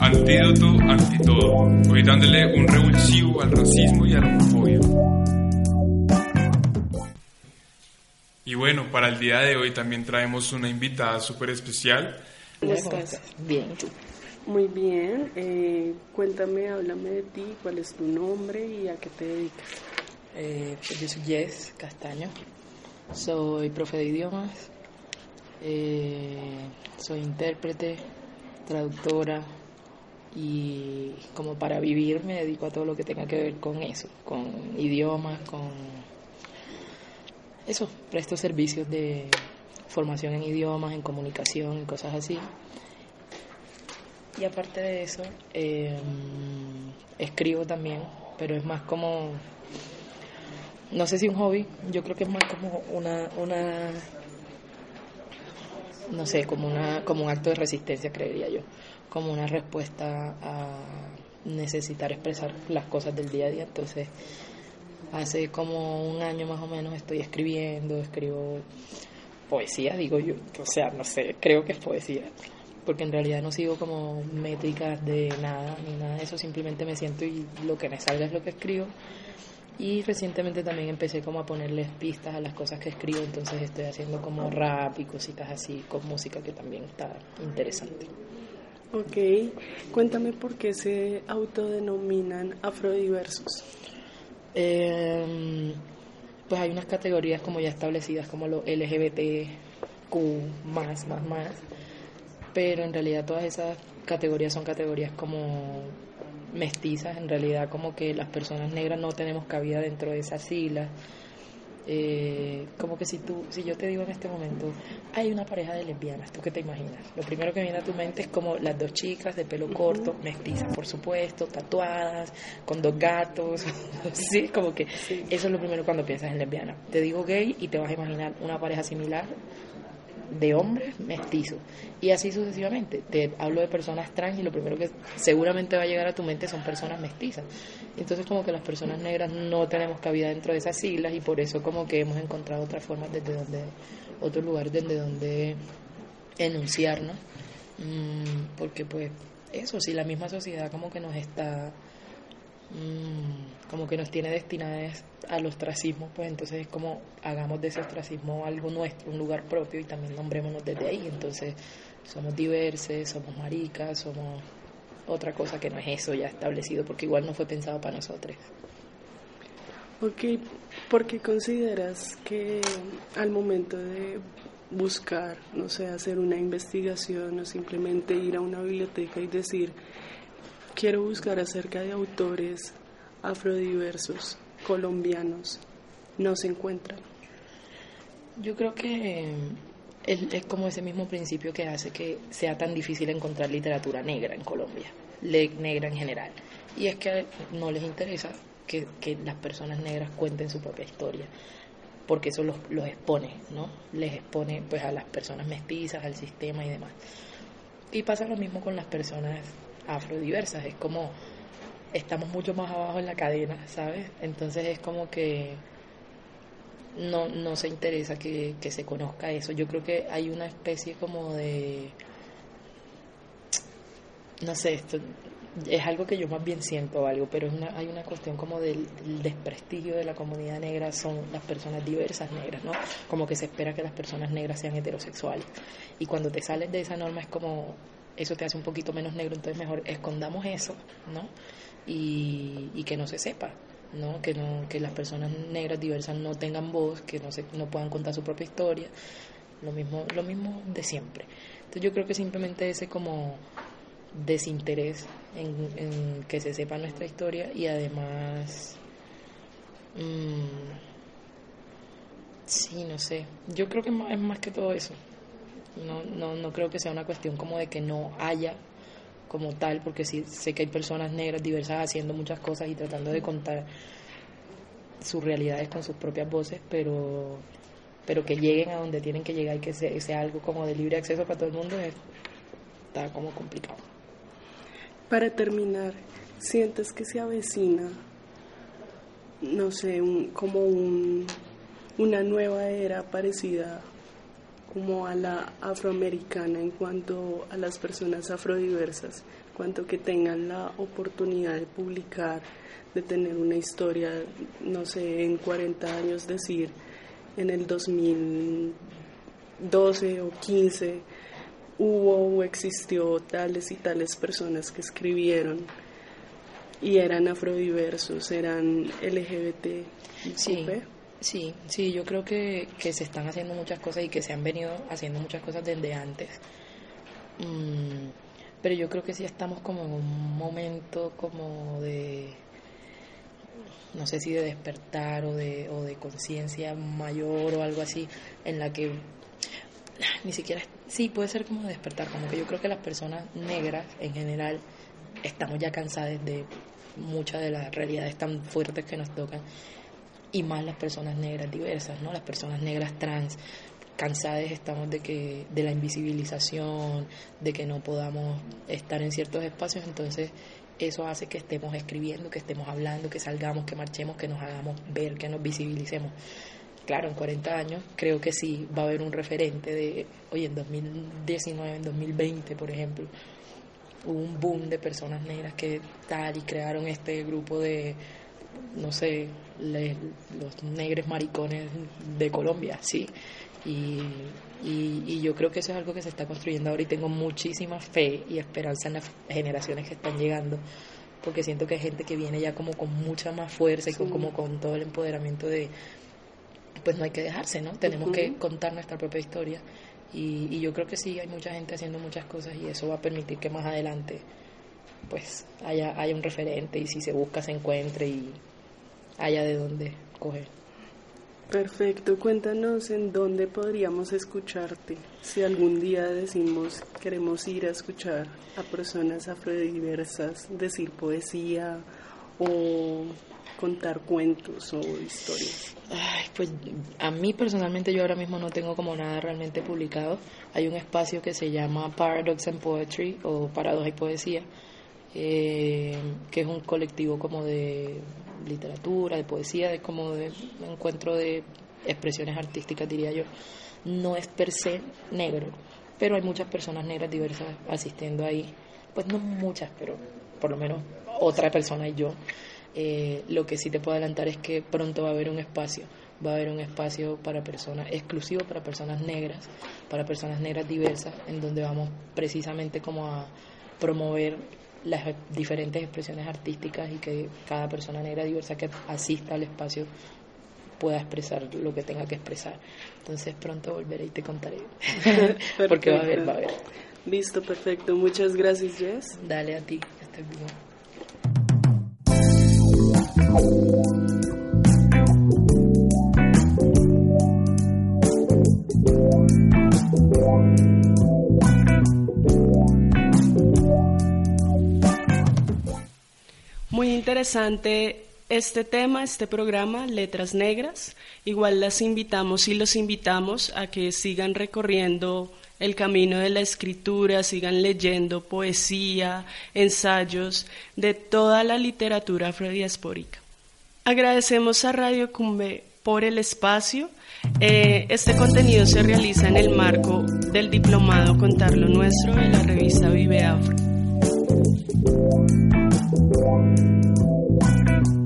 Antídoto ante todo, hoy dándole un revulsivo al racismo y a la homofobia. Y bueno, para el día de hoy también traemos una invitada súper especial. ¿Cómo estás? Bien, Muy bien. Eh, cuéntame, háblame de ti, cuál es tu nombre y a qué te dedicas. Eh, pues yo soy Jess Castaño, soy profe de idiomas, eh, soy intérprete, traductora y como para vivir me dedico a todo lo que tenga que ver con eso, con idiomas, con eso, presto servicios de formación en idiomas, en comunicación y cosas así. Y aparte de eso, eh, escribo también, pero es más como no sé si un hobby, yo creo que es más como una, una no sé, como, una, como un acto de resistencia, creería yo, como una respuesta a necesitar expresar las cosas del día a día. Entonces, hace como un año más o menos estoy escribiendo, escribo poesía, digo yo, o sea, no sé, creo que es poesía, porque en realidad no sigo como métricas de nada, ni nada de eso, simplemente me siento y lo que me salga es lo que escribo y recientemente también empecé como a ponerles pistas a las cosas que escribo, entonces estoy haciendo como rap y cositas así con música que también está interesante. Ok, cuéntame por qué se autodenominan afrodiversos. Eh, pues hay unas categorías como ya establecidas como lo LGBTQ más, más, más, pero en realidad todas esas categorías son categorías como mestizas, en realidad como que las personas negras no tenemos cabida dentro de esas siglas. Eh, como que si tú, si yo te digo en este momento, hay una pareja de lesbianas, ¿tú qué te imaginas? Lo primero que viene a tu mente es como las dos chicas de pelo corto, mestizas, por supuesto, tatuadas, con dos gatos, sí, como que eso es lo primero cuando piensas en lesbiana. Te digo gay y te vas a imaginar una pareja similar de hombres mestizos. Y así sucesivamente. Te hablo de personas trans y lo primero que seguramente va a llegar a tu mente son personas mestizas. Entonces como que las personas negras no tenemos cabida dentro de esas siglas y por eso como que hemos encontrado otras formas desde donde, otros lugares desde donde enunciarnos. Mm, porque pues eso, si la misma sociedad como que nos está Mm, como que nos tiene destinadas al ostracismo, pues entonces es como hagamos de ese ostracismo algo nuestro, un lugar propio y también nombrémonos desde ahí. Entonces somos diversos, somos maricas, somos otra cosa que no es eso ya establecido, porque igual no fue pensado para nosotros. Ok, ¿por qué consideras que al momento de buscar, no sé, hacer una investigación o simplemente ir a una biblioteca y decir, quiero buscar acerca de autores afrodiversos colombianos, no se encuentran. Yo creo que es, como ese mismo principio que hace que sea tan difícil encontrar literatura negra en Colombia, negra en general. Y es que no les interesa que, las personas negras cuenten su propia historia, porque eso los, los, expone, ¿no? Les expone pues a las personas mestizas, al sistema y demás. Y pasa lo mismo con las personas afrodiversas, es como estamos mucho más abajo en la cadena, ¿sabes? Entonces es como que no, no se interesa que, se conozca eso. Yo creo que hay una especie como de, no sé, esto es algo que yo más bien siento algo, pero es una, hay una cuestión como del, desprestigio de la comunidad negra son las personas diversas negras, ¿no? Como que se espera que las personas negras sean heterosexuales. Y cuando te sales de esa norma es como eso te hace un poquito menos negro, entonces mejor escondamos eso, ¿no? Y, y que no se sepa, ¿no? Que, no, que las personas negras diversas no tengan voz, que no, se, no puedan contar su propia historia, lo mismo, lo mismo de siempre. Entonces yo creo que simplemente ese como desinterés en, que se sepa nuestra historia y además, mmm, sí, no sé, yo creo que es más que todo eso, no, no, no creo que sea una cuestión como de que no haya como tal, porque sí sé que hay personas negras diversas haciendo muchas cosas y tratando de contar sus realidades con sus propias voces, pero, pero que lleguen a donde tienen que llegar y que sea, algo como de libre acceso para todo el mundo está como complicado. Para terminar, ¿sientes que se avecina, no sé, como un, una nueva era parecida como a la afroamericana en cuanto a las personas afrodiversas, cuanto que tengan la oportunidad de publicar, de tener una historia, no sé, en 40 años decir, en el 2012 o 15 hubo o existió tales y tales personas que escribieron y eran afrodiversos, eran LGBT. Sí, sí, sí, yo creo que, que, se están haciendo muchas cosas y que se han venido haciendo muchas cosas desde antes. Mm, pero yo creo que sí estamos como en un momento como de, no sé si de despertar o de, o de conciencia mayor o algo así, en la que ni siquiera, sí, puede ser como despertar, como que yo creo que las personas negras en general estamos ya cansadas de muchas de las realidades tan fuertes que nos tocan y más las personas negras diversas, ¿no? Las personas negras trans cansadas estamos de que de la invisibilización, de que no podamos estar en ciertos espacios, entonces eso hace que estemos escribiendo, que estemos hablando, que salgamos, que marchemos, que nos hagamos ver, que nos visibilicemos. Claro, en 40 años creo que sí va a haber un referente de, oye, en 2019, en 2020, por ejemplo, hubo un boom de personas negras que tal y crearon este grupo de, no sé, los negros maricones de Colombia, sí. Y, y, yo creo que eso es algo que se está construyendo ahora y tengo muchísima fe y esperanza en las generaciones que están llegando porque siento que hay gente que viene ya como con mucha más fuerza y con, como con todo el empoderamiento de pues no hay que dejarse, ¿no? Tenemos que contar nuestra propia historia y, yo creo que sí, hay mucha gente haciendo muchas cosas y eso va a permitir que más adelante pues haya, haya un referente y si se busca se encuentre y haya de dónde coger. Perfecto, cuéntanos en dónde podríamos escucharte. Si algún día decimos queremos ir a escuchar a personas afrodiversas decir poesía o contar cuentos o historias? Ay, pues a mí personalmente yo ahora mismo no tengo como nada realmente publicado. Hay un espacio que se llama Paradox and Poetry o Paradoja y Poesía, eh, que es un colectivo como de literatura, de poesía, de como de encuentro de expresiones artísticas, diría yo. No es per se negro, pero hay muchas personas negras diversas asistiendo ahí. Pues no muchas, pero por lo menos otra persona y yo. Eh, lo que sí te puedo adelantar es que pronto va a haber un espacio, va a haber un espacio para personas, exclusivo para personas negras, para personas negras diversas, en donde vamos precisamente como a promover las diferentes expresiones artísticas y que cada persona negra diversa que asista al espacio pueda expresar lo que tenga que expresar. Entonces pronto volveré y te contaré. Porque va a haber, va a haber. Listo, perfecto. Muchas gracias, Jess. Dale a ti, que estés bien. Interesante este tema, este programa, Letras Negras. Igual las invitamos y los invitamos a que sigan recorriendo el camino de la escritura, sigan leyendo poesía, ensayos de toda la literatura afrodiaspórica. Agradecemos a Radio Cumbe por el espacio. Eh, este contenido se realiza en el marco del diplomado Contar lo Nuestro de la revista Vive Afro. Thank you.